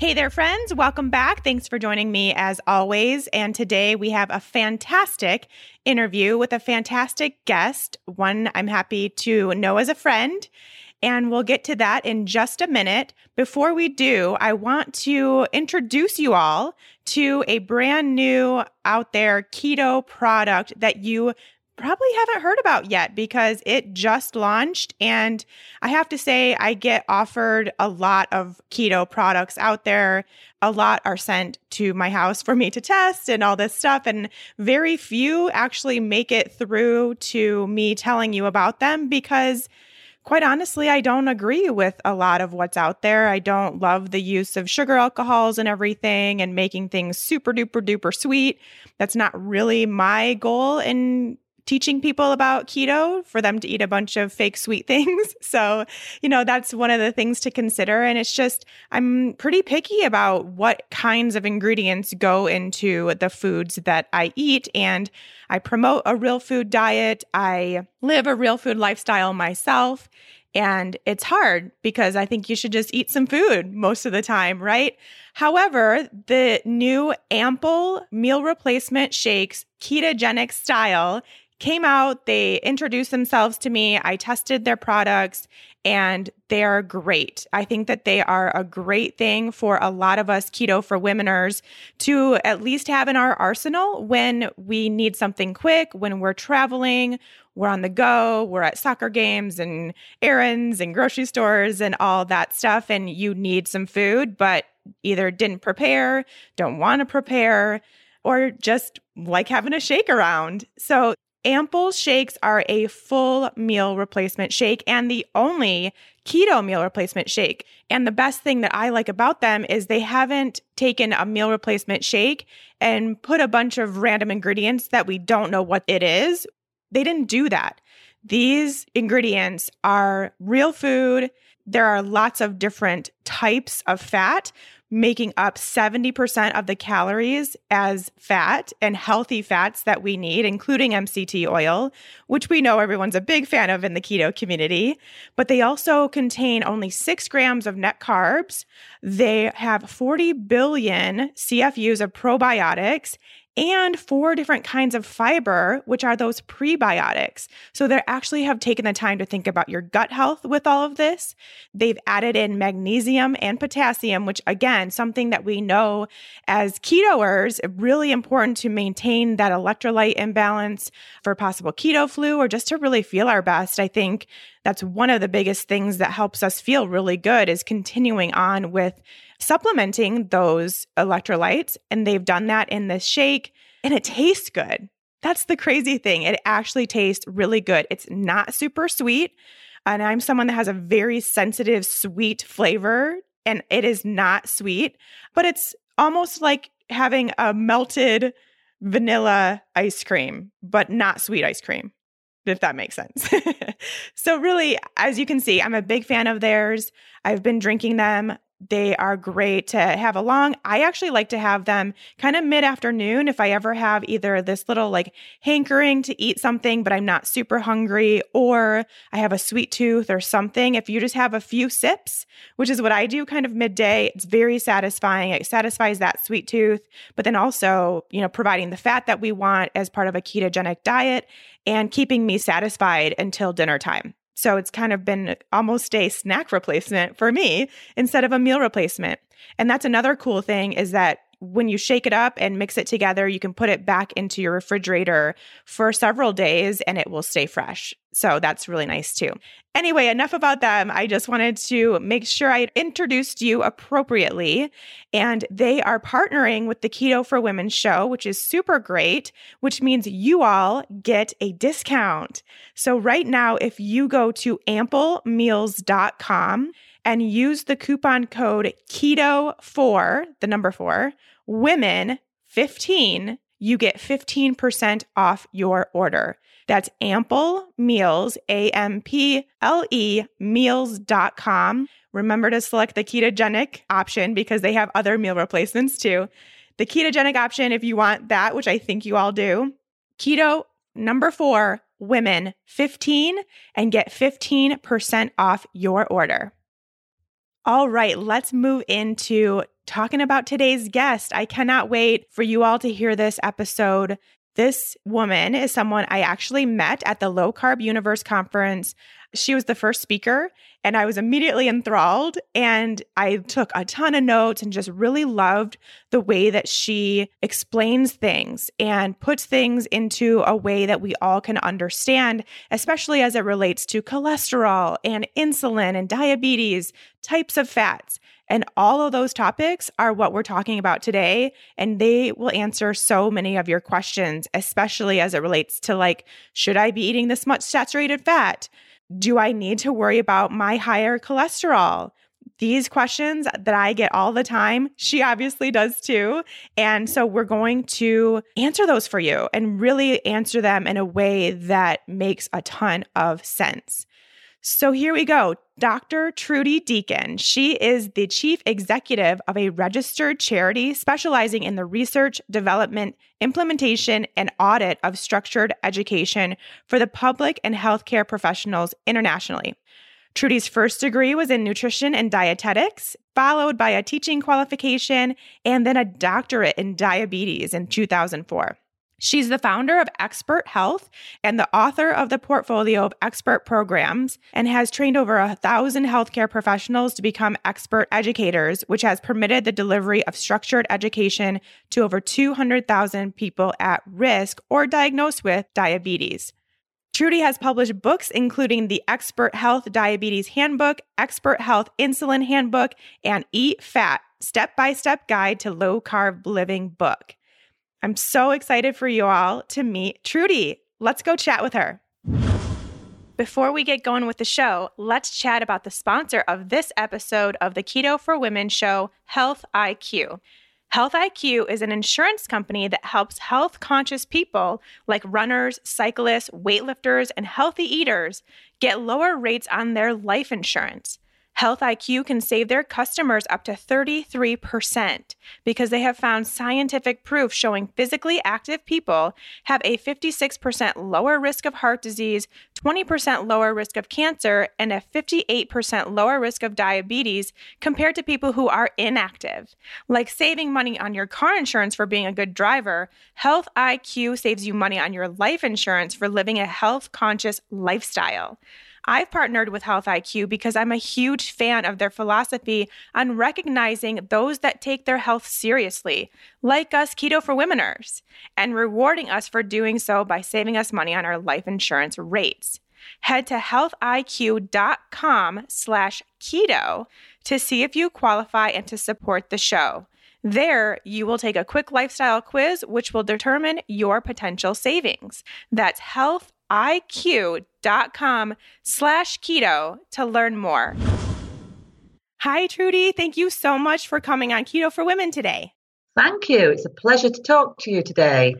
Hey there, friends. Welcome back. Thanks for joining me as always. And today we have a fantastic interview with a fantastic guest, one I'm happy to know as a friend. And we'll get to that in just a minute. Before we do, I want to introduce you all to a brand new out there keto product that you probably haven't heard about yet because it just launched. And I have to say, I get offered a lot of keto products out there. A lot are sent to my house for me to test and all this stuff. And very few actually make it through to me telling you about them because quite honestly, I don't agree with a lot of what's out there. I don't love the use of sugar alcohols and everything and making things super duper duper sweet. That's not really my goal in teaching people about keto for them to eat a bunch of fake sweet things. So, you know, that's one of the things to consider. And it's just, I'm pretty picky about what kinds of ingredients go into the foods that I eat. And I promote a real food diet. I live a real food lifestyle myself. And it's hard because I think you should just eat some food most of the time, right? However, the new Ample meal replacement shakes ketogenic style came out, they introduced themselves to me. I tested their products and they're great. I think that they are a great thing for a lot of us keto for womeners to at least have in our arsenal when we need something quick, when we're traveling, we're on the go, we're at soccer games and errands and grocery stores and all that stuff, and you need some food, but either didn't prepare, don't want to prepare, or just like having a shake around. So Ample shakes are a full meal replacement shake and the only keto meal replacement shake. And the best thing that I like about them is they haven't taken a meal replacement shake and put a bunch of random ingredients that we don't know what it is. They didn't do that. These ingredients are real food. There are lots of different types of fat, making up 70% of the calories as fat and healthy fats that we need, including MCT oil, which we know everyone's a big fan of in the keto community. But they also contain only six grams of net carbs. They have 40 billion CFUs of probiotics and four different kinds of fiber, which are those prebiotics. So they actually have taken the time to think about your gut health with all of this. They've added in magnesium and potassium, which again, something that we know as ketoers, really important to maintain that electrolyte imbalance for possible keto flu or just to really feel our best. I think that's one of the biggest things that helps us feel really good is continuing on with supplementing those electrolytes. And they've done that in this shake and it tastes good. That's the crazy thing. It actually tastes really good. It's not super sweet. And I'm someone that has a very sensitive sweet flavor, and it is not sweet, but it's almost like having a melted vanilla ice cream, but not sweet ice cream, if that makes sense. so, really, as you can see, I'm a big fan of theirs. I've been drinking them they are great to have along. I actually like to have them kind of mid afternoon if I ever have either this little like hankering to eat something, but I'm not super hungry, or I have a sweet tooth or something. If you just have a few sips, which is what I do kind of midday, it's very satisfying. It satisfies that sweet tooth, but then also, you know, providing the fat that we want as part of a ketogenic diet and keeping me satisfied until dinner time. So it's kind of been almost a snack replacement for me instead of a meal replacement. And that's another cool thing is that when you shake it up and mix it together, you can put it back into your refrigerator for several days and it will stay fresh. So that's really nice too. Anyway, enough about them. I just wanted to make sure I introduced you appropriately. And they are partnering with the Keto for Women show, which is super great, which means you all get a discount. So right now, if you go to amplemeals.com and use the coupon code KETO4, the number 4, women 15, you get 15% off your order. That's Ample Meals, A M P L E meals.com. Remember to select the ketogenic option because they have other meal replacements too. The ketogenic option, if you want that, which I think you all do, keto number four, women 15 and get 15% off your order. All right, let's move into talking about today's guest. I cannot wait for you all to hear this episode. This woman is someone I actually met at the Low Carb Universe conference. She was the first speaker, and I was immediately enthralled. And I took a ton of notes and just really loved the way that she explains things and puts things into a way that we all can understand, especially as it relates to cholesterol and insulin and diabetes, types of fats. And all of those topics are what we're talking about today. And they will answer so many of your questions, especially as it relates to like, should I be eating this much saturated fat? Do I need to worry about my higher cholesterol? These questions that I get all the time, she obviously does too. And so we're going to answer those for you and really answer them in a way that makes a ton of sense. So here we go. Dr. Trudi Deakin. She is the chief executive of a registered charity specializing in the research, development, implementation, and audit of structured education for the public and healthcare professionals internationally. Trudi's first degree was in nutrition and dietetics, followed by a teaching qualification and then a doctorate in diabetes in 2004. She's the founder of X-PERT Health and the author of the portfolio of expert programs and has trained over a thousand healthcare professionals to become expert educators, which has permitted the delivery of structured education to over 200,000 people at risk or diagnosed with diabetes. Trudi has published books including the X-PERT Health Diabetes Handbook, X-PERT Health Insulin Handbook, and Eat Fat Step by Step Guide to Low Carb Living book. I'm so excited for you all to meet Trudi. Let's go chat with her. Before we get going with the show, let's chat about the sponsor of this episode of the Keto for Women show, Health IQ. Health IQ is an insurance company that helps health conscious people like runners, cyclists, weightlifters, and healthy eaters get lower rates on their life insurance. Health IQ can save their customers up to 33% because they have found scientific proof showing physically active people have a 56% lower risk of heart disease, 20% lower risk of cancer, and a 58% lower risk of diabetes compared to people who are inactive. Like saving money on your car insurance for being a good driver, Health IQ saves you money on your life insurance for living a health conscious lifestyle. I've partnered with Health IQ because I'm a huge fan of their philosophy on recognizing those that take their health seriously, like us keto for womeners, and rewarding us for doing so by saving us money on our life insurance rates. Head to healthiq.com slash keto to see if you qualify and to support the show. There, you will take a quick lifestyle quiz, which will determine your potential savings. That's health iq.com slash keto to learn more. Hi, Trudi. Thank you so much for coming on Keto for Women today. Thank you. It's a pleasure to talk to you today.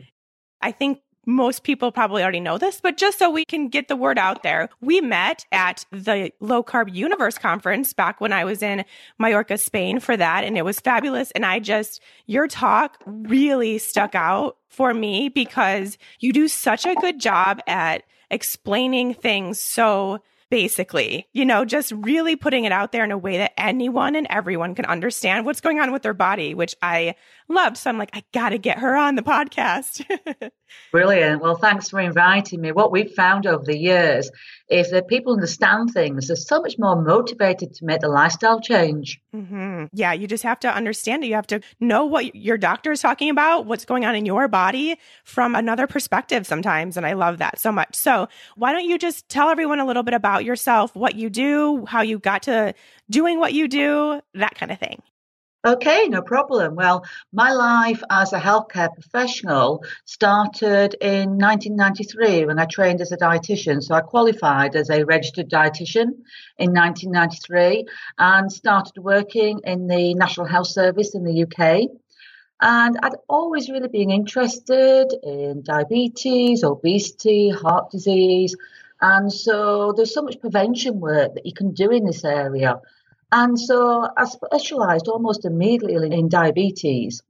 I think most people probably already know this, but just so we can get the word out there, we met at the Low Carb Universe conference back when I was in Mallorca, Spain for that. And it was fabulous. And I just, your talk really stuck out for me because you do such a good job at explaining things so basically, you know, just really putting it out there in a way that anyone and everyone can understand what's going on with their body, which I loved. So I'm like, I got to get her on the podcast. Brilliant. Well, thanks for inviting me. What we've found over the years is that people understand things. They're so much more motivated to make the lifestyle change. Mm-hmm. Yeah, you just have to understand it. You have to know what your doctor is talking about, what's going on in your body from another perspective sometimes. And I love that so much. So, why don't you just tell everyone a little bit about yourself, what you do, how you got to doing what you do, that kind of thing? Okay, no problem. Well, my life as a healthcare professional started in 1993 when I trained as a dietitian. So I qualified as a registered dietitian in 1993 and started working in the National Health Service in the UK. And I'd always really been interested in diabetes, obesity, heart disease. And so there's so much prevention work that you can do in this area. And so I specialised almost immediately in diabetes.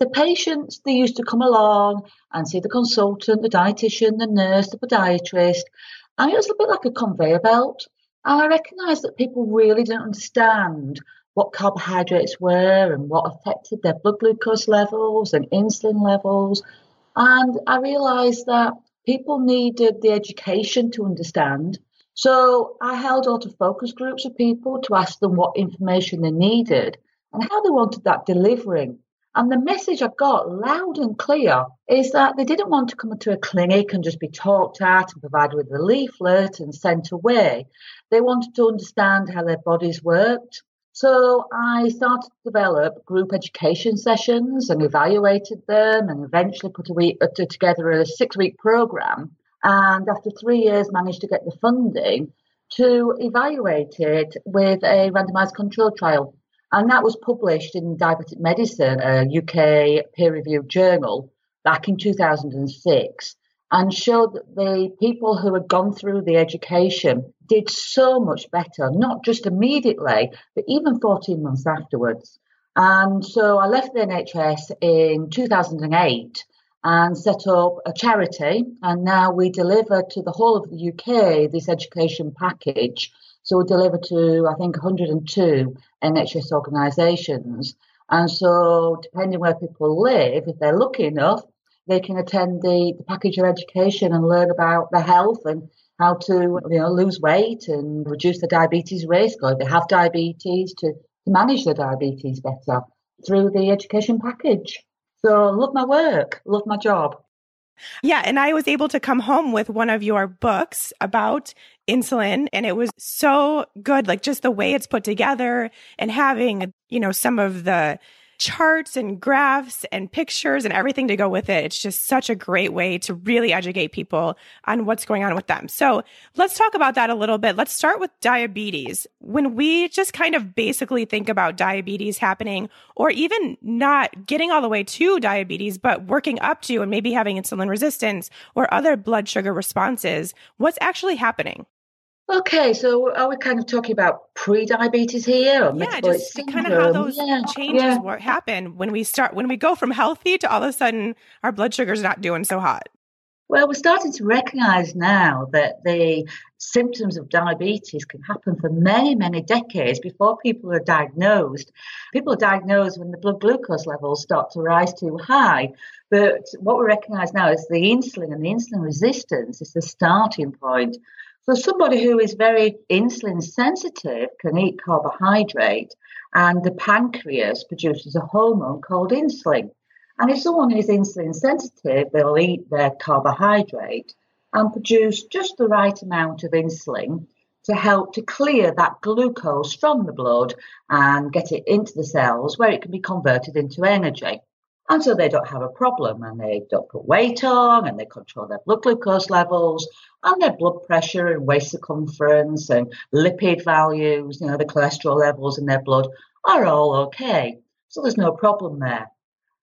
The patients, they used to come along and see the consultant, the dietitian, the nurse, the podiatrist, and it was a bit like a conveyor belt. And I recognised that people really didn't understand what carbohydrates were and what affected their blood glucose levels and insulin levels. And I realised that people needed the education to understand so I held auto focus groups of people to ask them what information they needed and how they wanted that delivering. And the message I got loud and clear is that they didn't want to come into a clinic and just be talked at and provided with a leaflet and sent away. They wanted to understand how their bodies worked. So I started to develop group education sessions and evaluated them and eventually put a week, uh, together a six week program and after three years managed to get the funding to evaluate it with a randomized control trial. And that was published in Diabetic Medicine, a UK peer reviewed journal, back in 2006, and showed that the people who had gone through the education did so much better, not just immediately, but even 14 months afterwards. And so I left the NHS in 2008 and set up a charity. And now we deliver to the whole of the UK this education package. So we deliver to, I think, 102 NHS organisations. And so, depending where people live, if they're lucky enough, they can attend the, the package of education and learn about their health and how to you know lose weight and reduce the diabetes risk, or if they have diabetes, to, to manage their diabetes better through the education package. So love my work, love my job. Yeah, and I was able to come home with one of your books about insulin and it was so good like just the way it's put together and having, you know, some of the charts and graphs and pictures and everything to go with it. It's just such a great way to really educate people on what's going on with them. So let's talk about that a little bit. Let's start with diabetes. When we just kind of basically think about diabetes happening, or even not getting all the way to diabetes, but working up to and maybe having insulin resistance or other blood sugar responses, what's actually happening? Okay, so are we kind of talking about pre-diabetes here? yeah, just syndrome? kind of how those yeah, changes yeah. happen when we start when we go from healthy to all of a sudden our blood sugar's not doing so hot. Well, we're starting to recognize now that the symptoms of diabetes can happen for many, many decades before people are diagnosed. People are diagnosed when the blood glucose levels start to rise too high. But what we recognize now is the insulin and the insulin resistance is the starting point. So somebody who is very insulin sensitive can eat carbohydrate and the pancreas produces a hormone called insulin. And if someone is insulin sensitive, they'll eat their carbohydrate and produce just the right amount of insulin to help to clear that glucose from the blood and get it into the cells where it can be converted into energy. And so they don't have a problem and they don't put weight on and they control their blood glucose levels and their blood pressure and waist circumference and lipid values, you know, the cholesterol levels in their blood are all okay. So there's no problem there.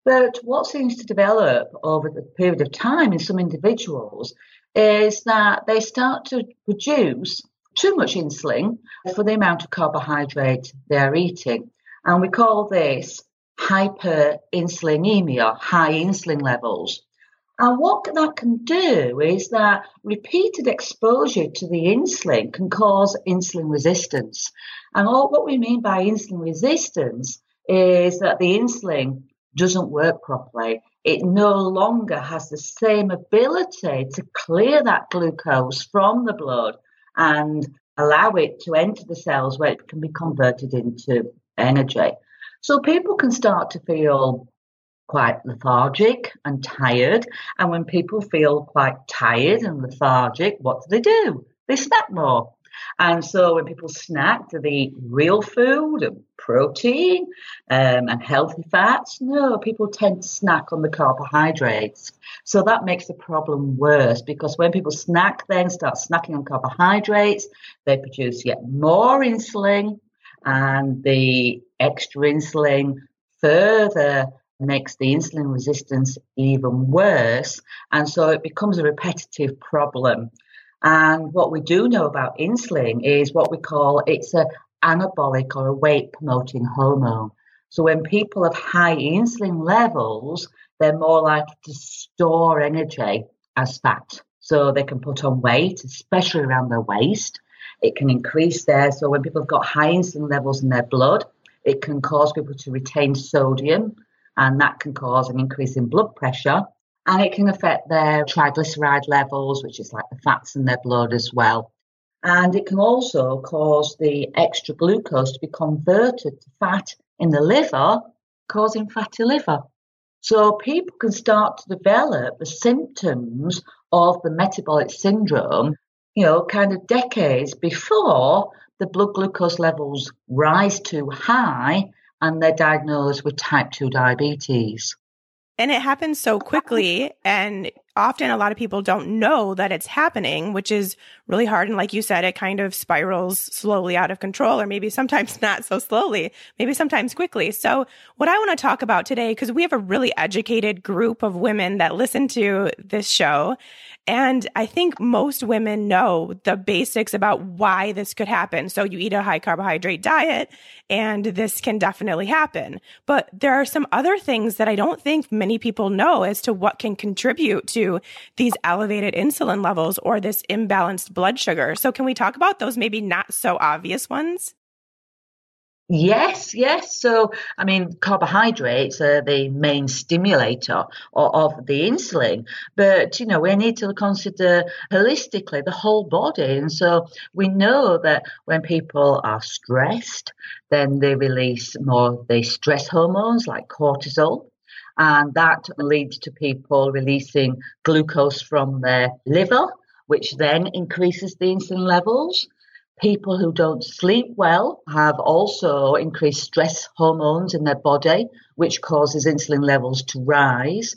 But what seems to develop over the period of time in some individuals is that they start to produce too much insulin for the amount of carbohydrate they're eating. And we call this hyperinsulinemia, high insulin levels. And what that can do is that repeated exposure to the insulin can cause insulin resistance. And all, what we mean by insulin resistance is that the insulin doesn't work properly. It no longer has the same ability to clear that glucose from the blood and allow it to enter the cells where it can be converted into energy. So people can start to feel quite lethargic and tired. And when people feel quite tired and lethargic, what do they do? They snack more. And so when people snack, do they eat real food and protein um, and healthy fats. No, people tend to snack on the carbohydrates. So that makes the problem worse because when people snack, then start snacking on carbohydrates, they produce yet more insulin, and the extra insulin further makes the insulin resistance even worse. And so it becomes a repetitive problem. And what we do know about insulin is what we call it's a anabolic or a weight promoting hormone. So when people have high insulin levels, they're more likely to store energy as fat. So they can put on weight, especially around their waist. It can increase there. So when people have got high insulin levels in their blood, it can cause people to retain sodium, and that can cause an increase in blood pressure and it can affect their triglyceride levels, which is like the fats in their blood as well. And it can also cause the extra glucose to be converted to fat in the liver, causing fatty liver. So people can start to develop the symptoms of the metabolic syndrome, you know, kind of decades before the blood glucose levels rise too high and they're diagnosed with type 2 diabetes. And it happens so quickly. And often a lot of people don't know that it's happening, which is really hard. And like you said, it kind of spirals slowly out of control, or maybe sometimes not so slowly, maybe sometimes quickly. So what I want to talk about today, because we have a really educated group of women that listen to this show. And I think most women know the basics about why this could happen. So you eat a high carbohydrate diet and this can definitely happen. But there are some other things that I don't think many people know as to what can contribute to these elevated insulin levels or this imbalanced blood sugar. So can we talk about those maybe not so obvious ones? Yes, yes. So, I mean, carbohydrates are the main stimulator of, the insulin, but you know, we need to consider holistically the whole body. And so, we know that when people are stressed, then they release more of the stress hormones like cortisol. And that leads to people releasing glucose from their liver, which then increases the insulin levels. People who don't sleep well have also increased stress hormones in their body, which causes insulin levels to rise.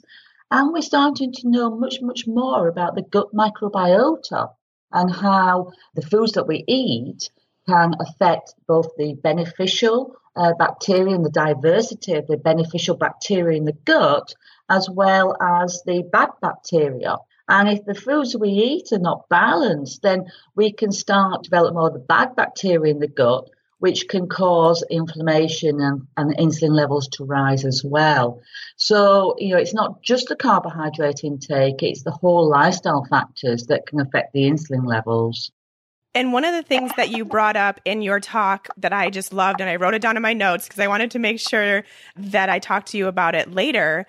And we're starting to know much, much more about the gut microbiota and how the foods that we eat can affect both the beneficial uh, bacteria and the diversity of the beneficial bacteria in the gut, as well as the bad bacteria. And if the foods we eat are not balanced, then we can start develop more the bad bacteria in the gut, which can cause inflammation and, and insulin levels to rise as well. So, you know, it's not just the carbohydrate intake, it's the whole lifestyle factors that can affect the insulin levels. And one of the things that you brought up in your talk that I just loved, and I wrote it down in my notes because I wanted to make sure that I talked to you about it later,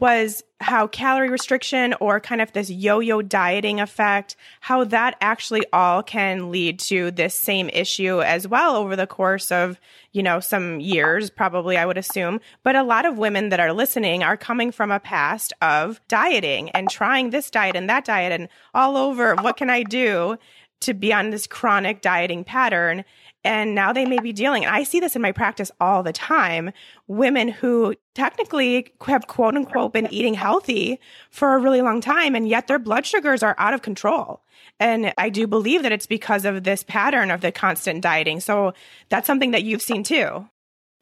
was how calorie restriction or kind of this yo yo dieting effect, how that actually all can lead to this same issue as well over the course of, you know, some years, probably, I would assume. But a lot of women that are listening are coming from a past of dieting and trying this diet and that diet and all over. What can I do? to be on this chronic dieting pattern. And now they may be dealing, and I see this in my practice all the time women who technically have quote unquote been eating healthy for a really long time, and yet their blood sugars are out of control. And I do believe that it's because of this pattern of the constant dieting. So that's something that you've seen too.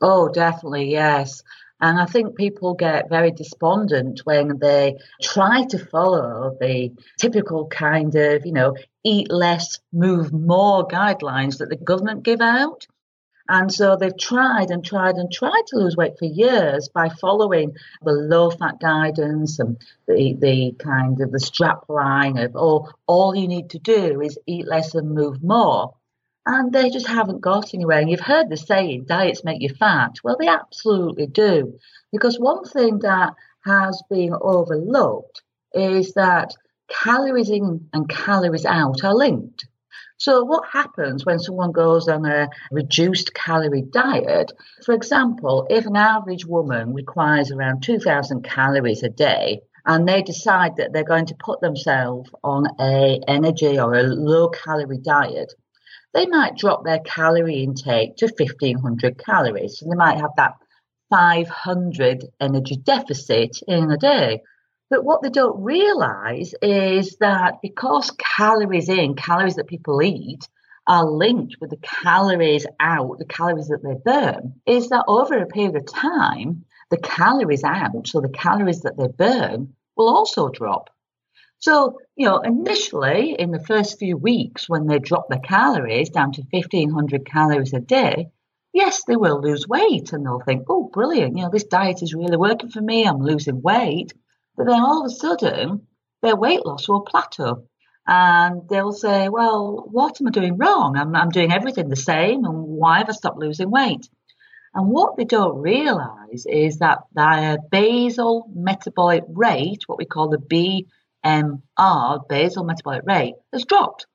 Oh, definitely, yes. And I think people get very despondent when they try to follow the typical kind of, you know, eat less, move more guidelines that the government give out. And so they've tried and tried and tried to lose weight for years by following the low fat guidance and the, the kind of the strap line of, oh, all you need to do is eat less and move more and they just haven't got anywhere. And you've heard the saying, diets make you fat. Well, they absolutely do. Because one thing that has been overlooked is that calories in and calories out are linked. So, what happens when someone goes on a reduced calorie diet? For example, if an average woman requires around 2,000 calories a day, and they decide that they're going to put themselves on a energy or a low calorie diet, they might drop their calorie intake to 1500 calories. and they might have that 500 energy deficit in a day. But what they don't realize is that because calories in, calories that people eat, are linked with the calories out, the calories that they burn, is that over a period of time, the calories out, so the calories that they burn, will also drop. So, you know, initially in the first few weeks when they drop their calories down to 1500 calories a day, yes, they will lose weight and they'll think, oh, brilliant, you know, this diet is really working for me, I'm losing weight. But then all of a sudden, their weight loss will plateau. And they'll say, well, what am I doing wrong? I'm, I'm doing everything the same, and why have I stopped losing weight? And what they don't realize is that their basal metabolic rate, what we call the Um, BMR, basal metabolic rate, has dropped.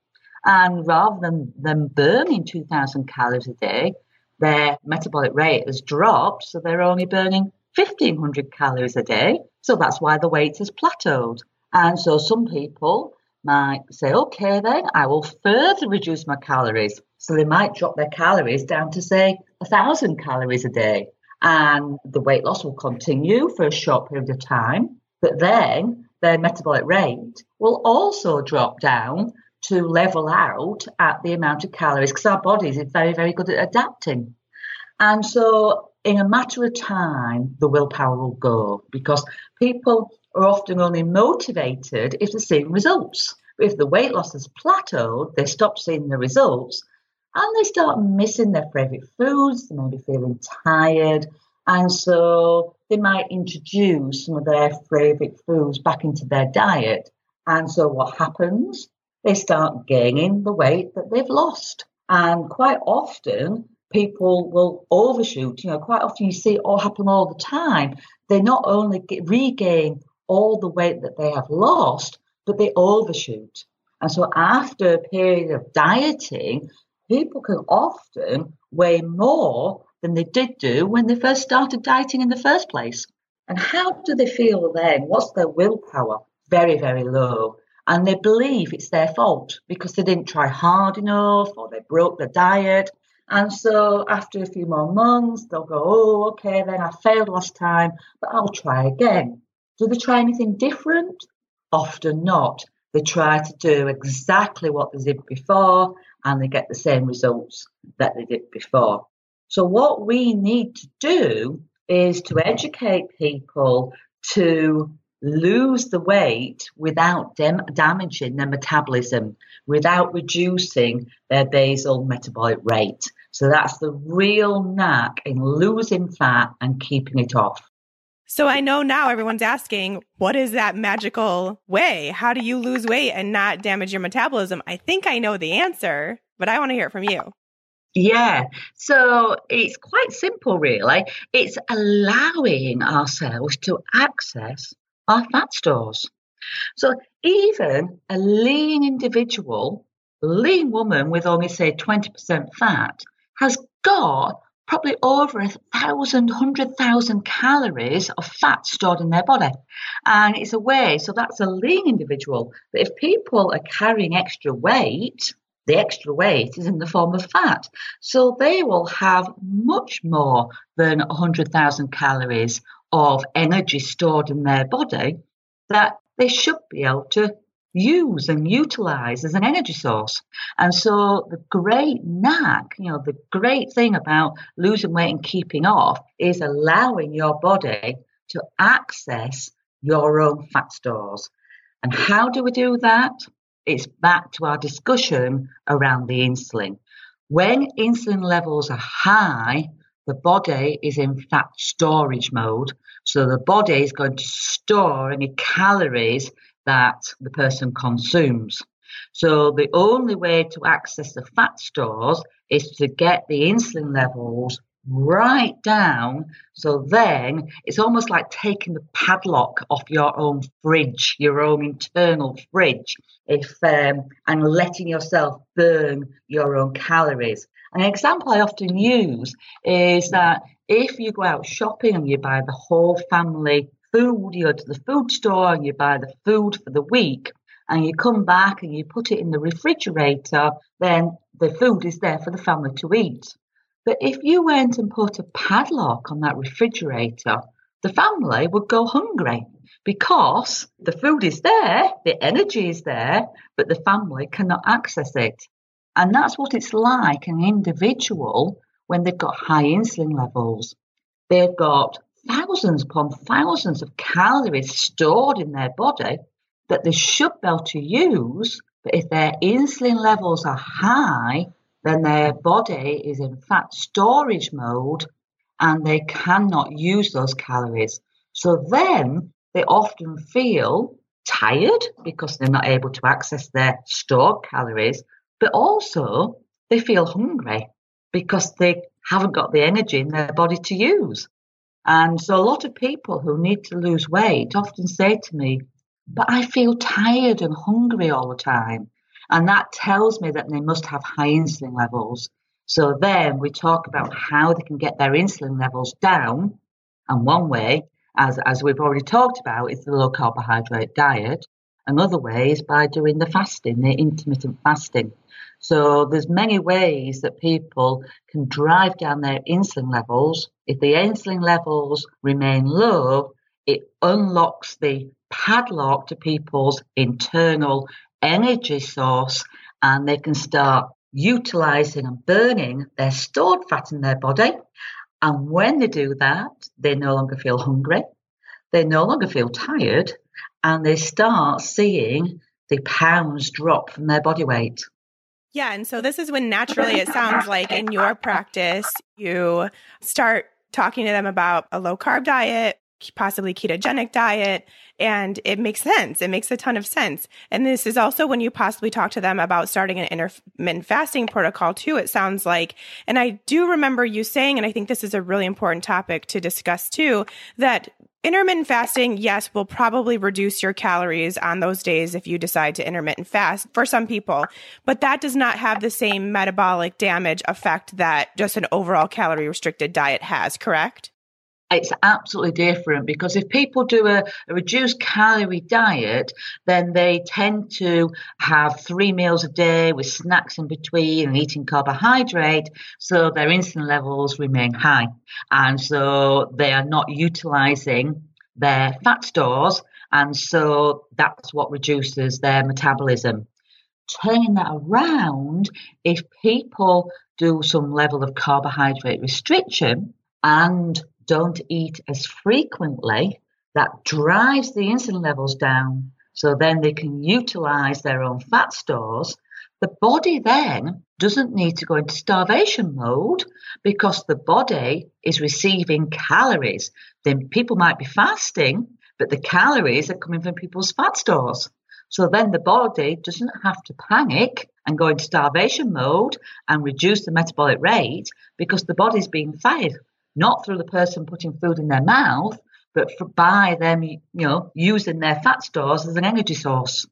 And rather than them burning 2,000 calories a day, their metabolic rate has dropped, so they're only burning 1,500 calories a day. So that's why the weight has plateaued. And so some people might say, okay, then I will further reduce my calories. So they might drop their calories down to, say, thousand calories a day. And the weight loss will continue for a short period of time. But then their metabolic rate will also drop down to level out at the amount of calories because our bodies is very, very good at adapting. And so, in a matter of time, the willpower will go because people are often only motivated if they're seeing results. If the weight loss has plateaued, they stop seeing the results and they start missing their favourite foods, they may be feeling tired, and so they might introduce some of their favourite foods back into their diet. And so what happens? They start gaining the weight that they've lost. And quite often, people will overshoot. You know, quite often you see it all happen all the time. They not only get, regain all the weight that they have lost, but they overshoot. And so after a period of dieting, people can often weigh more than they did do when they first started dieting in the first place. And how do they feel then? What's their willpower? Very, very low. And they believe it's their fault because they didn't try hard enough or they broke the diet. And so after a few more months, they'll go, oh, okay, then I failed last time, but I'll try again. Do they try anything different? Often not. They try to do exactly what they did before and they get the same results that they did before. So, what we need to do is to educate people to lose the weight without dem- damaging their metabolism, without reducing their basal metabolic rate. So, that's the real knack in losing fat and keeping it off. So I know now everyone's asking, what is that magical way? How do you lose weight and not damage your metabolism? I think I know the answer, but I want to hear it from you. Yeah, so it's quite simple, really. It's allowing ourselves to access our fat stores. So even a lean individual, lean woman with only, say, 20% fat, has got probably over a thousand, hundred thousand calories of fat stored in their body. And it's a way, so that's a lean individual. But if people are carrying extra weight, the extra weight is in the form of fat. So they will have much more than 100,000 calories of energy stored in their body that they should be able to use and utilize as an energy source. And so the great knack, you know, the great thing about losing weight and keeping off is allowing your body to access your own fat stores. And how do we do that? It's back to our discussion around the insulin. When insulin levels are high, the body is in fat storage mode. So the body is going to store any calories that the person consumes. So the only way to access the fat stores is to get the insulin levels right down. So then it's almost like taking the padlock off your own fridge, your own internal fridge, if um, and letting yourself burn your own calories. An example I often use is that if you go out shopping and you buy the whole family food, you go to the food store and you buy the food for the week, and you come back and you put it in the refrigerator, then the food is there for the family to eat. But if you went and put a padlock on that refrigerator, the family would go hungry because the food is there, the energy is there, but the family cannot access it. And that's what it's like an individual when they've got high insulin levels. They've got thousands upon thousands of calories stored in their body that they should be able to use. But if their insulin levels are high, then their body is in fat storage mode and they cannot use those calories. So then they often feel tired because they're not able to access their stored calories, but also they feel hungry because they haven't got the energy in their body to use. And so a lot of people who need to lose weight often say to me, but I feel tired and hungry all the time. And that tells me that they must have high insulin levels. So then we talk about how they can get their insulin levels down. And one way, as, as we've already talked about, is the low carbohydrate diet. Another way is by doing the fasting, the intermittent fasting. So there's many ways that people can drive down their insulin levels. If the insulin levels remain low, it unlocks the padlock to people's internal energy source and they can start utilizing and burning their stored fat in their body. And when they do that, they no longer feel hungry, they no longer feel tired, and they start seeing the pounds drop from their body weight. Yeah. And so this is when naturally it sounds like in your practice, you start talking to them about a low carb diet, possibly ketogenic diet, and it makes sense. It makes a ton of sense. And this is also when you possibly talk to them about starting an intermittent fasting protocol too, it sounds like. And I do remember you saying, and I think this is a really important topic to discuss too, that intermittent fasting, yes, will probably reduce your calories on those days if you decide to intermittent fast for some people, but that does not have the same metabolic damage effect that just an overall calorie restricted diet has, correct? It's absolutely different because if people do a, a, reduced calorie diet, then they tend to have three meals a day with snacks in between and eating carbohydrate, so their insulin levels remain high. And so they are not utilizing their fat stores, and so that's what reduces their metabolism. Turning that around, if people do some level of carbohydrate restriction and don't eat as frequently, that drives the insulin levels down. So then they can utilize their own fat stores. The body then doesn't need to go into starvation mode because the body is receiving calories. Then people might be fasting, but the calories are coming from people's fat stores. So then the body doesn't have to panic and go into starvation mode and reduce the metabolic rate because the body's being fed not through the person putting food in their mouth, but for, by them, you know, using their fat stores as an energy source.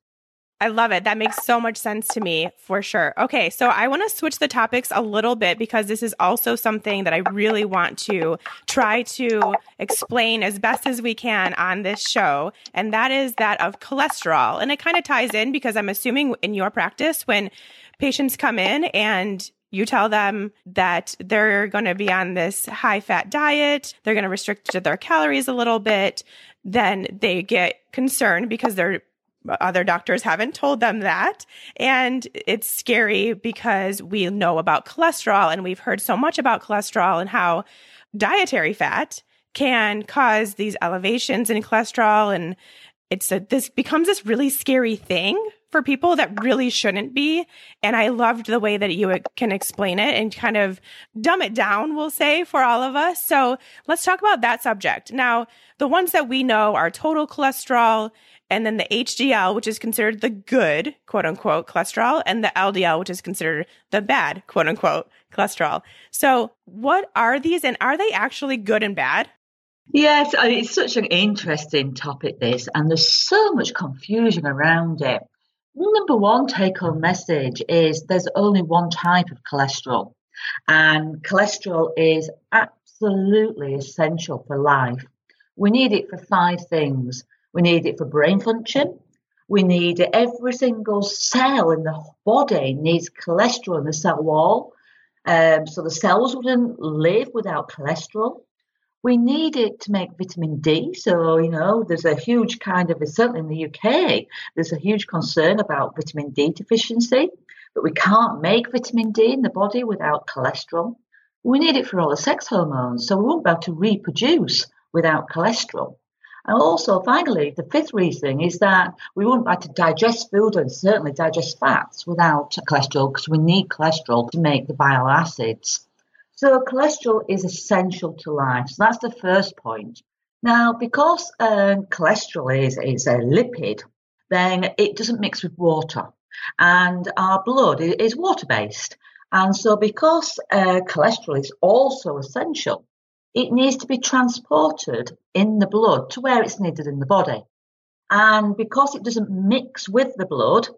I love it. That makes so much sense to me for sure. Okay, so I want to switch the topics a little bit because this is also something that I really want to try to explain as best as we can on this show, and that is that of cholesterol. And it kind of ties in because I'm assuming in your practice when patients come in and you tell them that they're going to be on this high fat diet, they're going to restrict their calories a little bit, then they get concerned because their other doctors haven't told them that. And it's scary because we know about cholesterol and we've heard so much about cholesterol and how dietary fat can cause these elevations in cholesterol and it's a, this becomes this really scary thing for people that really shouldn't be. And I loved the way that you can explain it and kind of dumb it down, we'll say, for all of us. So let's talk about that subject. Now, the ones that we know are total cholesterol and then the HDL, which is considered the good, quote unquote, cholesterol, and the LDL, which is considered the bad, quote unquote, cholesterol. So what are these and are they actually good and bad? Yes, it's such an interesting topic, this, and there's so much confusion around it. Number one take home message is there's only one type of cholesterol, and cholesterol is absolutely essential for life. We need it for five things we need it for brain function, We need it. every single cell in the body needs cholesterol in the cell wall. Um, so the cells wouldn't live without cholesterol. We need it to make vitamin D. So, you know, there's a huge kind of, certainly in the UK, there's a huge concern about vitamin D deficiency, but we can't make vitamin D in the body without cholesterol. We need it for all the sex hormones, so we won't be able to reproduce without cholesterol. And also, finally, the fifth reason is that we wouldn't like to digest food and certainly digest fats without cholesterol because we need cholesterol to make the bile acids. So, cholesterol is essential to life. So, that's the first point. Now, because uh, cholesterol is, is a lipid, then it doesn't mix with water. And our blood is water based. And so, because uh, cholesterol is also essential, it needs to be transported in the blood to where it's needed in the body. And because it doesn't mix with the blood,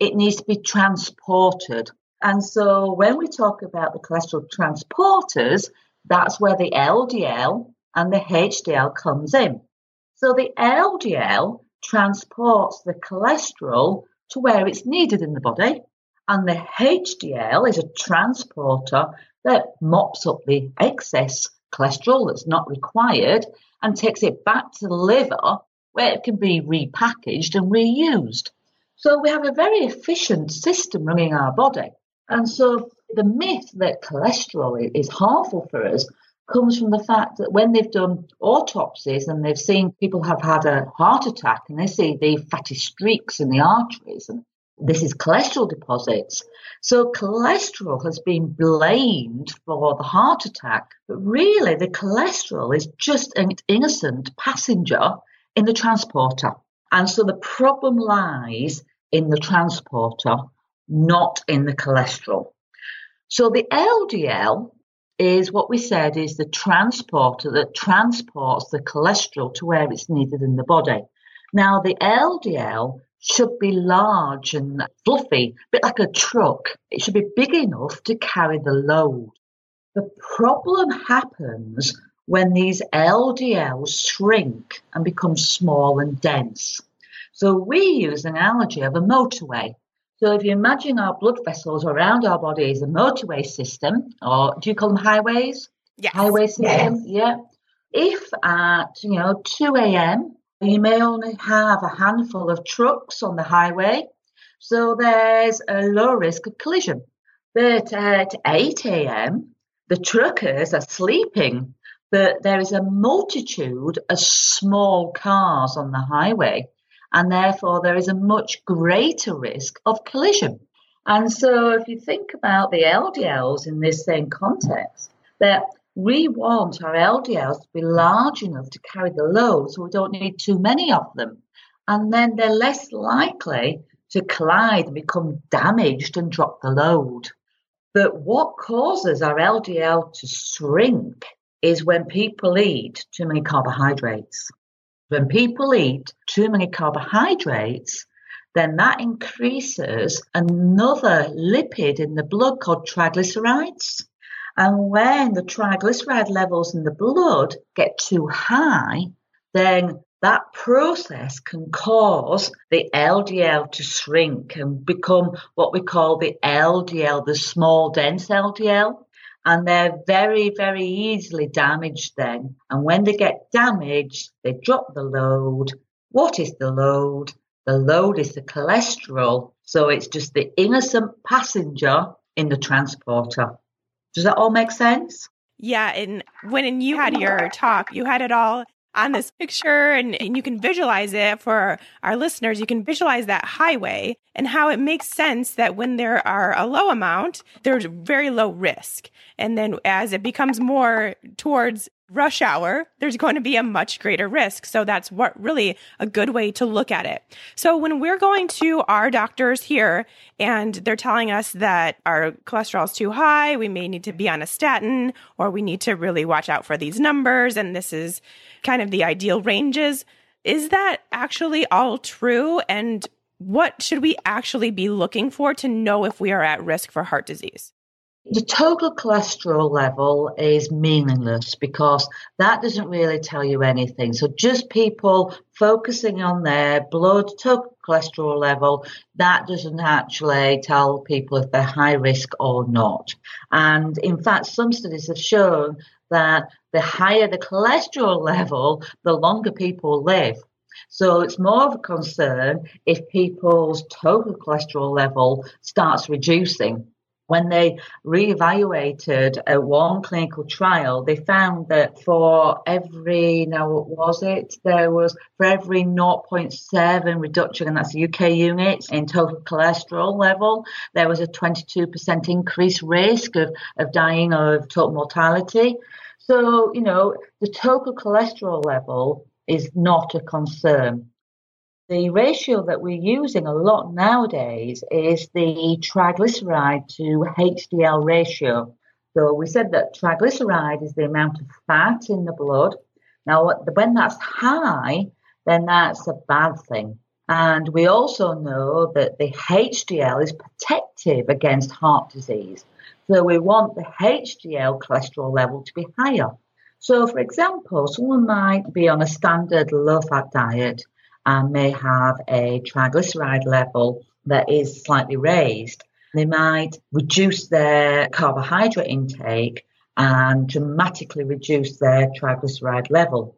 it needs to be transported. And so when we talk about the cholesterol transporters, that's where the LDL and the HDL comes in. So the LDL transports the cholesterol to where it's needed in the body, and the HDL is a transporter that mops up the excess cholesterol that's not required and takes it back to the liver where it can be repackaged and reused. So we have a very efficient system running our body. And so the myth that cholesterol is harmful for us comes from the fact that when they've done autopsies and they've seen people have had a heart attack and they see the fatty streaks in the arteries and this is cholesterol deposits. So cholesterol has been blamed for the heart attack, but really the cholesterol is just an innocent passenger in the transporter. And so the problem lies in the transporter, not in the cholesterol. So the LDL is what we said is the transporter that transports the cholesterol to where it's needed in the body. Now the LDL should be large and fluffy, a bit like a truck. It should be big enough to carry the load. The problem happens when these LDLs shrink and become small and dense. So we use an analogy of a motorway. So if you imagine our blood vessels around our body is a motorway system, or do you call them highways? Yes. Highway system, yes. yeah. If at you know 2 a.m. You may only have a handful of trucks on the highway, so there's a low risk of collision. But at 8 a.m., the truckers are sleeping, but there is a multitude of small cars on the highway, and therefore there is a much greater risk of collision. And so, if you think about the LDLs in this same context, that we want our LDLs to be large enough to carry the load so we don't need too many of them. And then they're less likely to collide and become damaged and drop the load. But what causes our LDL to shrink is when people eat too many carbohydrates. When people eat too many carbohydrates, then that increases another lipid in the blood called triglycerides. And when the triglyceride levels in the blood get too high, then that process can cause the LDL to shrink and become what we call the LDL, the small dense LDL. And they're very, very easily damaged then. And when they get damaged, they drop the load. What is the load? The load is the cholesterol. So it's just the innocent passenger in the transporter. Does that all make sense? Yeah. And when you had your talk, you had it all on this picture and, and you can visualize it for our listeners. You can visualize that highway and how it makes sense that when there are a low amount, there's very low risk. And then as it becomes more towards rush hour, there's going to be a much greater risk. So that's what really a good way to look at it. So when we're going to our doctors here and they're telling us that our cholesterol is too high, we may need to be on a statin or we need to really watch out for these numbers. And this is kind of the ideal ranges. Is that actually all true? And what should we actually be looking for to know if we are at risk for heart disease? The total cholesterol level is meaningless because that doesn't really tell you anything. So just people focusing on their blood total cholesterol level, that doesn't actually tell people if they're high risk or not. And in fact, some studies have shown that the higher the cholesterol level, the longer people live. So it's more of a concern if people's total cholesterol level starts reducing when they reevaluated a one clinical trial, they found that for every, now what was it? There was for every 0.7 reduction, and that's the UK units in total cholesterol level, there was a 22% increased risk of, of dying of total mortality. So, you know, the total cholesterol level is not a concern. The ratio that we're using a lot nowadays is the triglyceride to HDL ratio. So we said that triglyceride is the amount of fat in the blood. Now, when that's high, then that's a bad thing. And we also know that the HDL is protective against heart disease. So we want the HDL cholesterol level to be higher. So, for example, someone might be on a standard low fat diet and may have a triglyceride level that is slightly raised. They might reduce their carbohydrate intake and dramatically reduce their triglyceride level.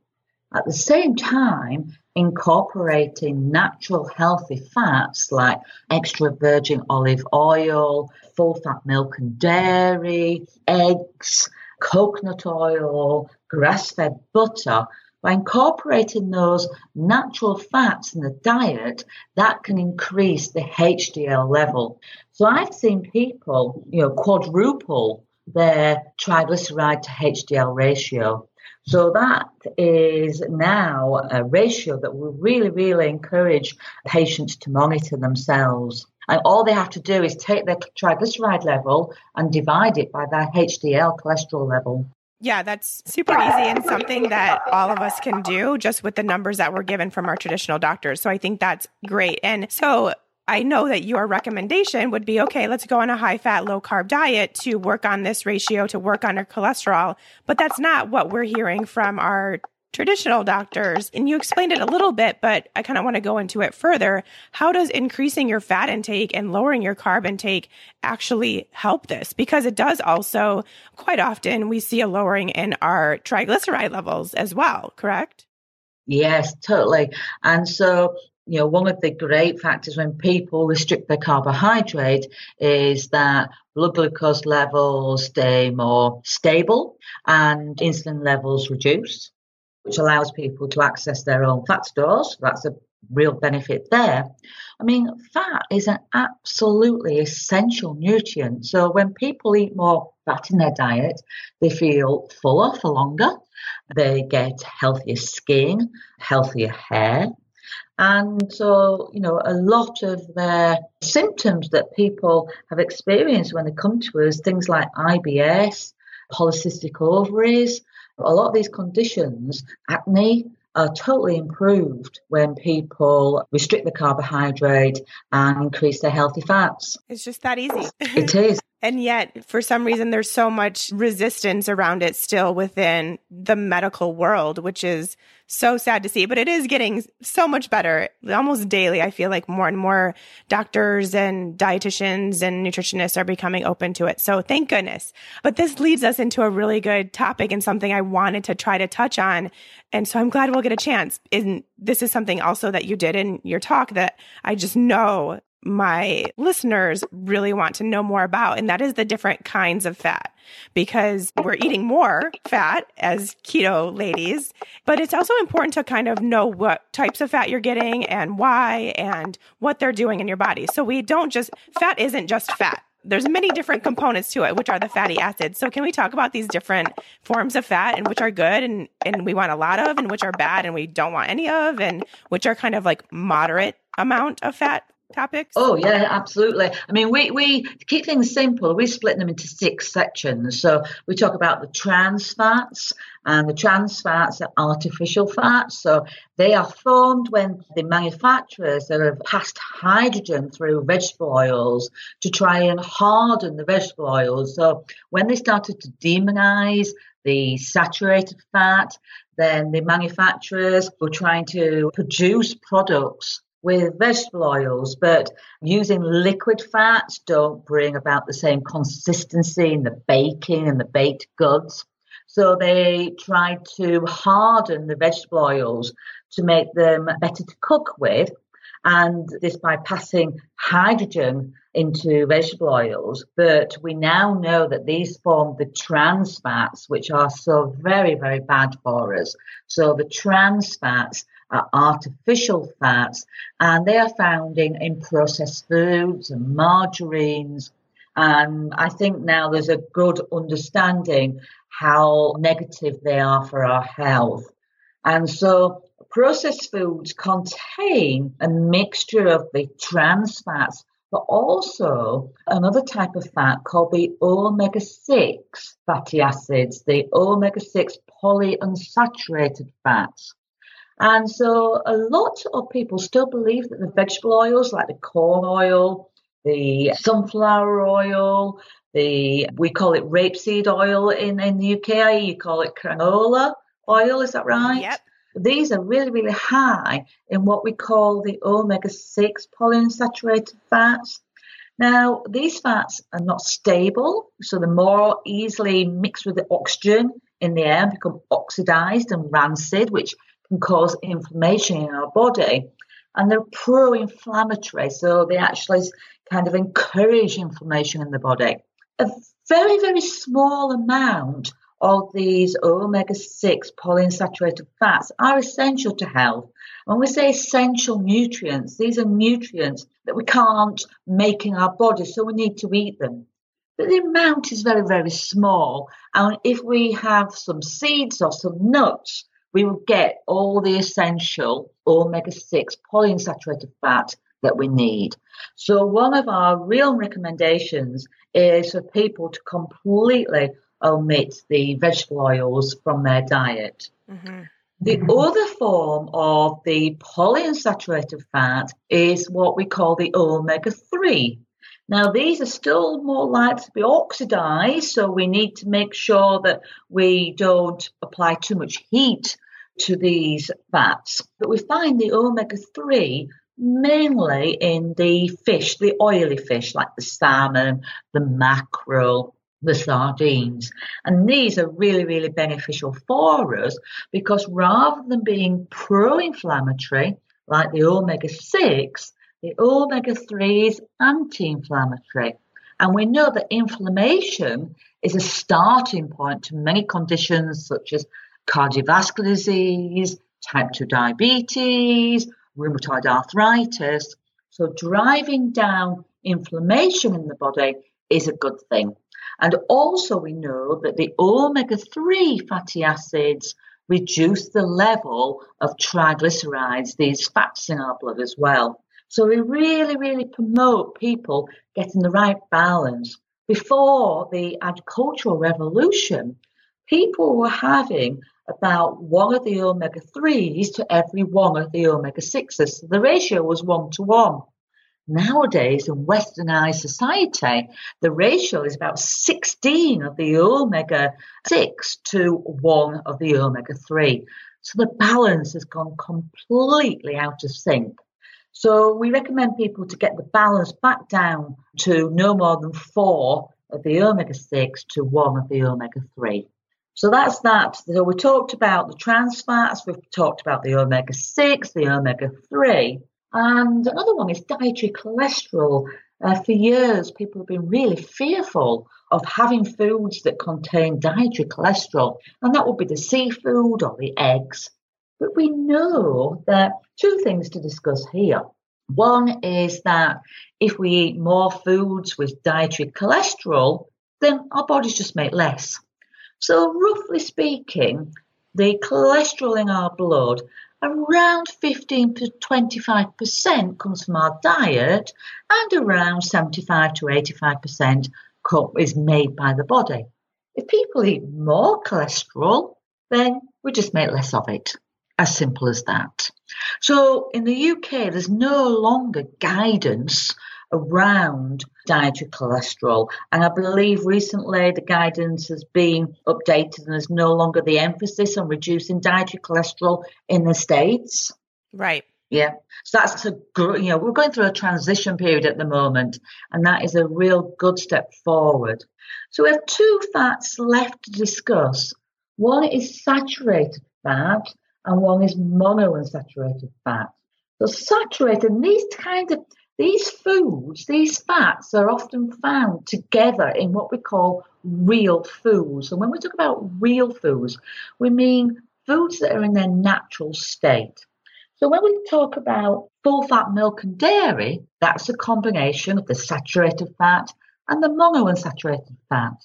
At the same time, incorporating natural healthy fats like extra virgin olive oil, full fat milk and dairy, eggs, coconut oil, grass fed butter by incorporating those natural fats in the diet, that can increase the HDL level. So I've seen people, you know, quadruple their triglyceride to HDL ratio. So that is now a ratio that we really, really encourage patients to monitor themselves. And all they have to do is take their triglyceride level and divide it by their HDL cholesterol level. Yeah, that's super easy and something that all of us can do just with the numbers that we're given from our traditional doctors. So I think that's great. And so I know that your recommendation would be okay, let's go on a high fat, low carb diet to work on this ratio, to work on our cholesterol. But that's not what we're hearing from our traditional doctors. And you explained it a little bit, but I kind of want to go into it further. How does increasing your fat intake and lowering your carb intake actually help this? Because it does also, quite often, we see a lowering in our triglyceride levels as well, correct? Yes, totally. And so you know, one of the great factors when people restrict their carbohydrate is that blood glucose levels stay more stable and insulin levels reduce which allows people to access their own fat stores. That's a real benefit there. I mean, fat is an absolutely essential nutrient. So when people eat more fat in their diet, they feel fuller for longer, they get healthier skin, healthier hair. And so, you know, a lot of their symptoms that people have experienced when they come to us, things like IBS, polycystic ovaries, a lot of these conditions, acne, are totally improved when people restrict the carbohydrate and increase their healthy fats. It's just that easy. it is. And yet, for some reason, there's so much resistance around it still within the medical world, which is so sad to see. But it is getting so much better almost daily. I feel like more and more doctors and dietitians and nutritionists are becoming open to it. So thank goodness. But this leads us into a really good topic and something I wanted to try to touch on. And so I'm glad we'll get a chance. And this is something also that you did in your talk that I just know my listeners really want to know more about, and that is the different kinds of fat because we're eating more fat as keto ladies, but it's also important to kind of know what types of fat you're getting and why and what they're doing in your body. So we don't just, fat isn't just fat. There's many different components to it, which are the fatty acids. So can we talk about these different forms of fat and which are good and, and we want a lot of and which are bad and we don't want any of and which are kind of like moderate amount of fat topics? Oh yeah, absolutely. I mean, we we keep things simple, we split them into six sections. So we talk about the trans fats, and the trans fats are artificial fats. So they are formed when the manufacturers that have passed hydrogen through vegetable oils to try and harden the vegetable oils. So when they started to demonize the saturated fat, then the manufacturers were trying to produce products with vegetable oils, but using liquid fats don't bring about the same consistency in the baking and the baked goods. So they tried to harden the vegetable oils to make them better to cook with. And this by passing hydrogen into vegetable oils. But we now know that these form the trans fats, which are so very, very bad for us. So the trans fats are artificial fats and they are found in, in processed foods and margarines. And I think now there's a good understanding how negative they are for our health. And so processed foods contain a mixture of the trans fats, but also another type of fat called the omega 6 fatty acids, the omega 6 polyunsaturated fats. And so a lot of people still believe that the vegetable oils like the corn oil, the sunflower oil, the we call it rapeseed oil in, in the UK, you call it canola oil, is that right? Yep. These are really, really high in what we call the omega 6 polyunsaturated fats. Now, these fats are not stable, so they're more easily mixed with the oxygen in the air and become oxidized and rancid, which can cause inflammation in our body. And they're pro inflammatory, so they actually kind of encourage inflammation in the body. A very, very small amount of these omega 6 polyunsaturated fats are essential to health. When we say essential nutrients, these are nutrients that we can't make in our body, so we need to eat them. But the amount is very, very small. And if we have some seeds or some nuts, we will get all the essential omega 6 polyunsaturated fat that we need. So, one of our real recommendations is for people to completely omit the vegetable oils from their diet. Mm-hmm. The mm-hmm. other form of the polyunsaturated fat is what we call the omega 3. Now, these are still more likely to be oxidized, so we need to make sure that we don't apply too much heat to these fats. But we find the omega 3 mainly in the fish, the oily fish like the salmon, the mackerel, the sardines. And these are really, really beneficial for us because rather than being pro inflammatory, like the omega 6, the omega 3 is anti inflammatory. And we know that inflammation is a starting point to many conditions such as cardiovascular disease, type 2 diabetes, rheumatoid arthritis. So, driving down inflammation in the body is a good thing. And also, we know that the omega 3 fatty acids reduce the level of triglycerides, these fats in our blood as well. So, we really, really promote people getting the right balance. Before the agricultural revolution, people were having about one of the omega 3s to every one of the omega 6s. So the ratio was one to one. Nowadays, in westernized society, the ratio is about 16 of the omega 6 to 1 of the omega 3. So the balance has gone completely out of sync. So we recommend people to get the balance back down to no more than 4 of the omega 6 to 1 of the omega 3. So that's that. So we talked about the trans fats, we've talked about the omega 6, the omega 3. And another one is dietary cholesterol. Uh, for years, people have been really fearful of having foods that contain dietary cholesterol, and that would be the seafood or the eggs. But we know that two things to discuss here. One is that if we eat more foods with dietary cholesterol, then our bodies just make less. So, roughly speaking, the cholesterol in our blood around 15 to 25% comes from our diet, and around 75 to 85% is made by the body. If people eat more cholesterol, then we just make less of it. As simple as that. So in the UK, there's no longer guidance around dietary cholesterol. And I believe recently the guidance has been updated and there's no longer the emphasis on reducing dietary cholesterol in the States. Right. Yeah. So that's a good, you know, we're going through a transition period at the moment, and that is a real good step forward. So we have two fats left to discuss. One is saturated fat, and one is monounsaturated fat. So saturated, these kind of these foods, these fats are often found together in what we call real foods. And when we talk about real foods, we mean foods that are in their natural state. So when we talk about full fat milk and dairy, that's a combination of the saturated fat and the monounsaturated fat.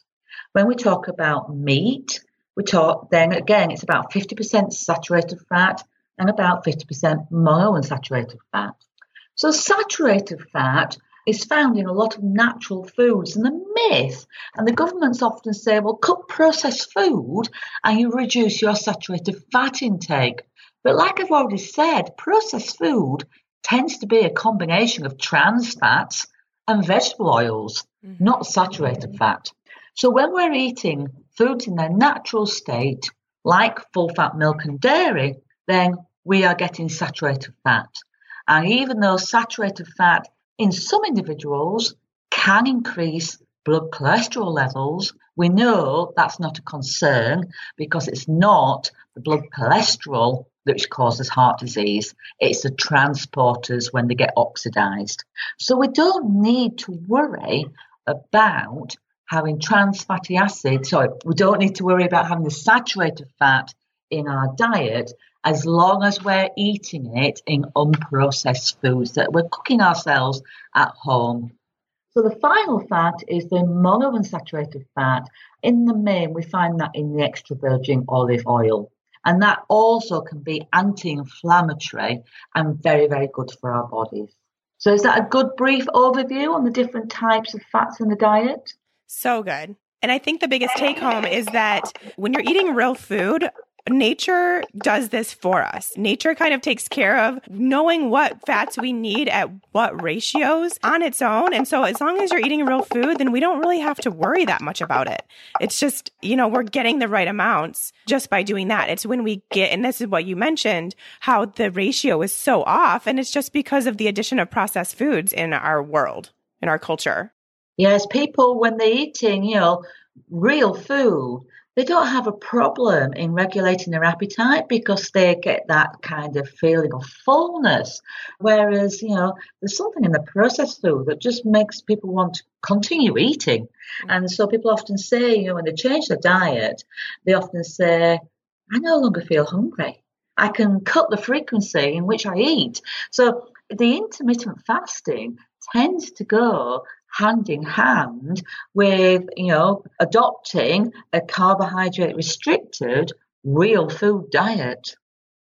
When we talk about meat, we talk then again it's about 50% saturated fat and about 50% monounsaturated fat. So saturated fat is found in a lot of natural foods. And the myth, and the governments often say, well, cut processed food and you reduce your saturated fat intake. But like I've already said, processed food tends to be a combination of trans fats and vegetable oils, mm-hmm. not saturated fat. So when we're eating foods in their natural state, like full fat milk and dairy, then we are getting saturated fat. And even though saturated fat in some individuals can increase blood cholesterol levels, we know that's not a concern because it's not the blood cholesterol which causes heart disease. It's the transporters when they get oxidized. So we don't need to worry about having trans fatty acids. So we don't need to worry about having the saturated fat in our diet as long as we're eating it in unprocessed foods that we're cooking ourselves at home. So the final fat is the monounsaturated fat. In the main, we find that in the extra virgin olive oil. And that also can be anti inflammatory and very, very good for our bodies. So, is that a good brief overview on the different types of fats in the diet? So good. And I think the biggest take home is that when you're eating real food, nature does this for us. Nature kind of takes care of knowing what fats we need at what ratios on its own. And so as long as you're eating real food, then we don't really have to worry that much about it. It's just, you know, we're getting the right amounts just by doing that. It's when we get, and this is what you mentioned, how the ratio is so off. And it's just because of the addition of processed foods in our world, in our culture. Yes, people, when they're eating, you know, real food, they don't have a problem in regulating their appetite because they get that kind of feeling of fullness. Whereas, you know, there's something in the processed food that just makes people want to continue eating. And so people often say, you know, when they change their diet, they often say, I no longer feel hungry. I can cut the frequency in which I eat. So the intermittent fasting tends to go hand in hand with, you know, adopting a carbohydrate restricted real food diet.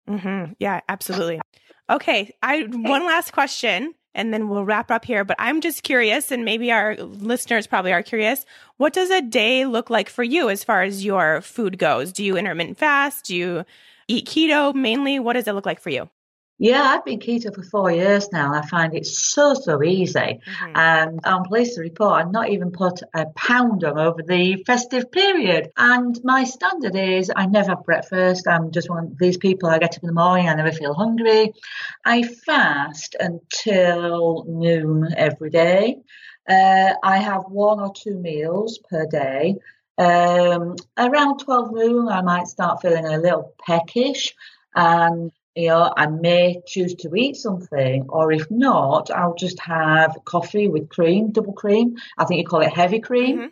Mm-hmm. Yeah, absolutely. Okay, I one last question and then we'll wrap up here. But I'm just curious, and maybe our listeners probably are curious. What does a day look like for you as far as your food goes? Do you intermittent fast? Do you eat keto mainly? What does it look like for you? Yeah, I've been keto for four years now. And I find it so, so easy. Mm-hmm. And I'm pleased to report I've not even put a pound on over the festive period. And my standard is I never have breakfast. I'm just one of these people. I get up in the morning, I never feel hungry. I fast until noon every day. Uh, I have one or two meals per day. Um, around 12 noon, I might start feeling a little peckish. And you know, I may choose to eat something, or if not, I'll just have coffee with cream, double cream. I think you call it heavy cream. Mm-hmm.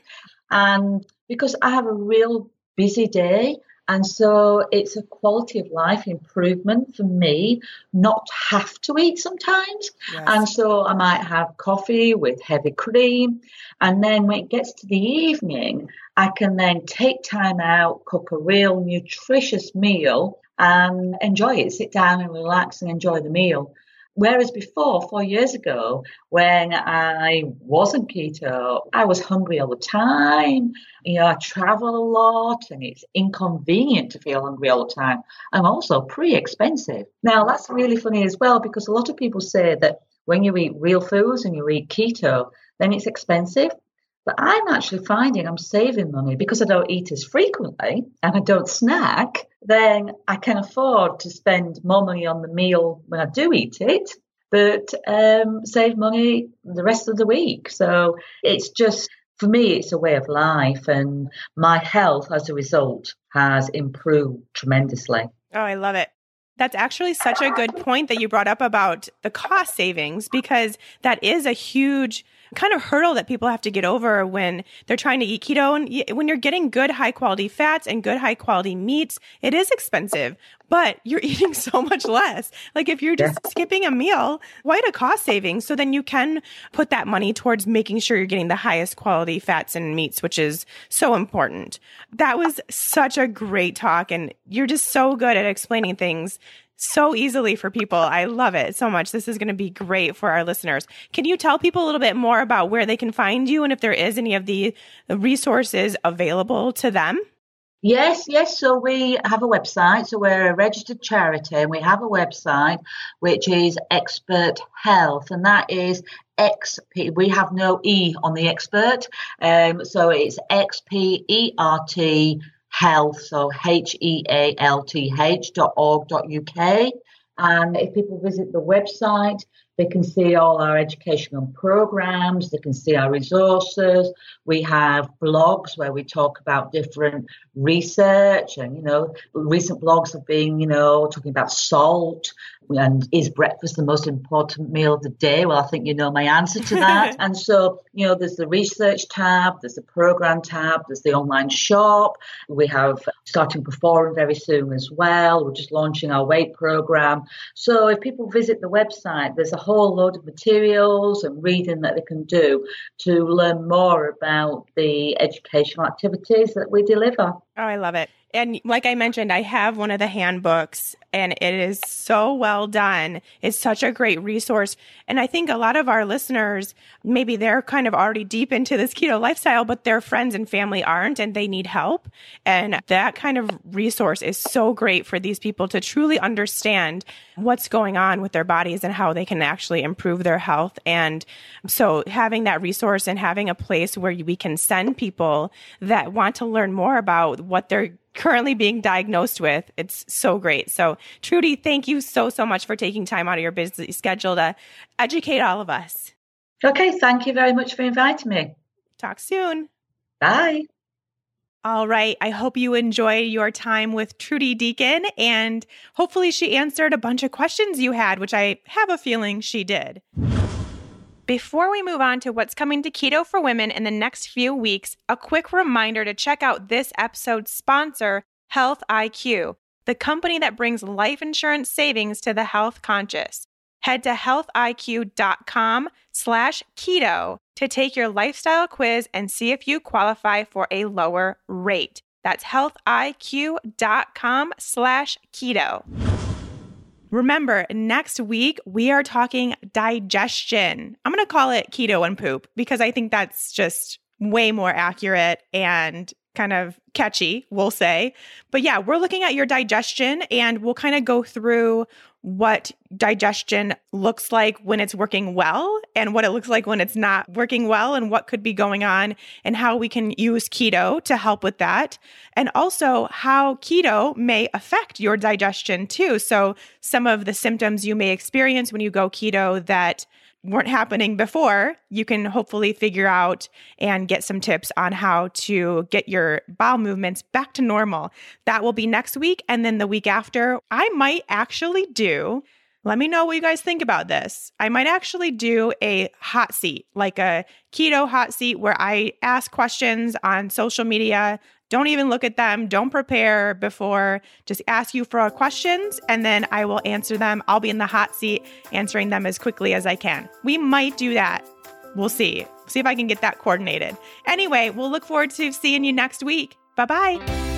And because I have a real busy day, And so it's a quality of life improvement for me not to have to eat sometimes. Yes. And so I might have coffee with heavy cream. And then when it gets to the evening, I can then take time out, cook a real nutritious meal and enjoy it, sit down and relax and enjoy the meal. Whereas before, four years ago, when I wasn't keto, I was hungry all the time. You know, I travel a lot and it's inconvenient to feel hungry all the time and also pretty expensive. Now, that's really funny as well because a lot of people say that when you eat real foods and you eat keto, then it's expensive. But I'm actually finding I'm saving money because I don't eat as frequently and I don't snack. Then I can afford to spend more money on the meal when I do eat it, but um, save money the rest of the week. So it's just, for me, it's a way of life. And my health as a result has improved tremendously. Oh, I love it. That's actually such a good point that you brought up about the cost savings because that is a huge kind of hurdle that people have to get over when they're trying to eat keto. And when you're getting good high quality fats and good high quality meats, it is expensive, but you're eating so much less. Like if you're just yeah. skipping a meal, quite a cost savings. So then you can put that money towards making sure you're getting the highest quality fats and meats, which is so important. That was such a great talk. And you're just so good at explaining things so easily for people. I love it so much. This is going to be great for our listeners. Can you tell people a little bit more about where they can find you and if there is any of the resources available to them? Yes, yes. So we have a website. So we're a registered charity and we have a website which is X-PERT Health, and that is XP. We have no E on the expert. Um, so it's XPERT health, so H E A L T H dot org dot UK. And if people visit the website, they can see all our educational programs, they can see our resources. We have blogs where we talk about different research and, you know, recent blogs have been, you know, talking about salt and is breakfast the most important meal of the day? Well, I think you know my answer to that. and so, you know, there's the research tab, there's the program tab, there's the online shop. We have starting perform very soon as well. We're just launching our weight program. So if people visit the website, there's a whole load of materials and reading that they can do to learn more about the educational activities that we deliver. Oh, I love it. And like I mentioned, I have one of the handbooks and it is so well done. It's such a great resource. And I think a lot of our listeners, maybe they're kind of already deep into this keto lifestyle, but their friends and family aren't and they need help. And that kind of resource is so great for these people to truly understand what's going on with their bodies and how they can actually improve their health. And so having that resource and having a place where we can send people that want to learn more about what they're currently being diagnosed with. It's so great. So, Trudi, thank you so, so much for taking time out of your busy schedule to educate all of us. Okay. Thank you very much for inviting me. Talk soon. Bye. All right. I hope you enjoy your time with Trudi Deakin and hopefully she answered a bunch of questions you had, which I have a feeling she did. Before we move on to what's coming to Keto for Women in the next few weeks, a quick reminder to check out this episode's sponsor, Health IQ, the company that brings life insurance savings to the health conscious. Head to healthiq.com slash keto to take your lifestyle quiz and see if you qualify for a lower rate. That's healthiq.com slash keto. Remember, next week we are talking digestion. I'm going to call it keto and poop because I think that's just way more accurate and kind of catchy, we'll say. But yeah, we're looking at your digestion and we'll kind of go through what digestion looks like when it's working well and what it looks like when it's not working well and what could be going on and how we can use keto to help with that. And also how keto may affect your digestion too. So some of the symptoms you may experience when you go keto that weren't happening before, you can hopefully figure out and get some tips on how to get your bowel movements back to normal. That will be next week. And then the week after, I might actually do. Let me know what you guys think about this. I might actually do a hot seat, like a keto hot seat, where I ask questions on social media Don't even look at them. Don't prepare before. Just ask you for questions and then I will answer them. I'll be in the hot seat answering them as quickly as I can. We might do that. We'll see. See if I can get that coordinated. Anyway, we'll look forward to seeing you next week. Bye bye.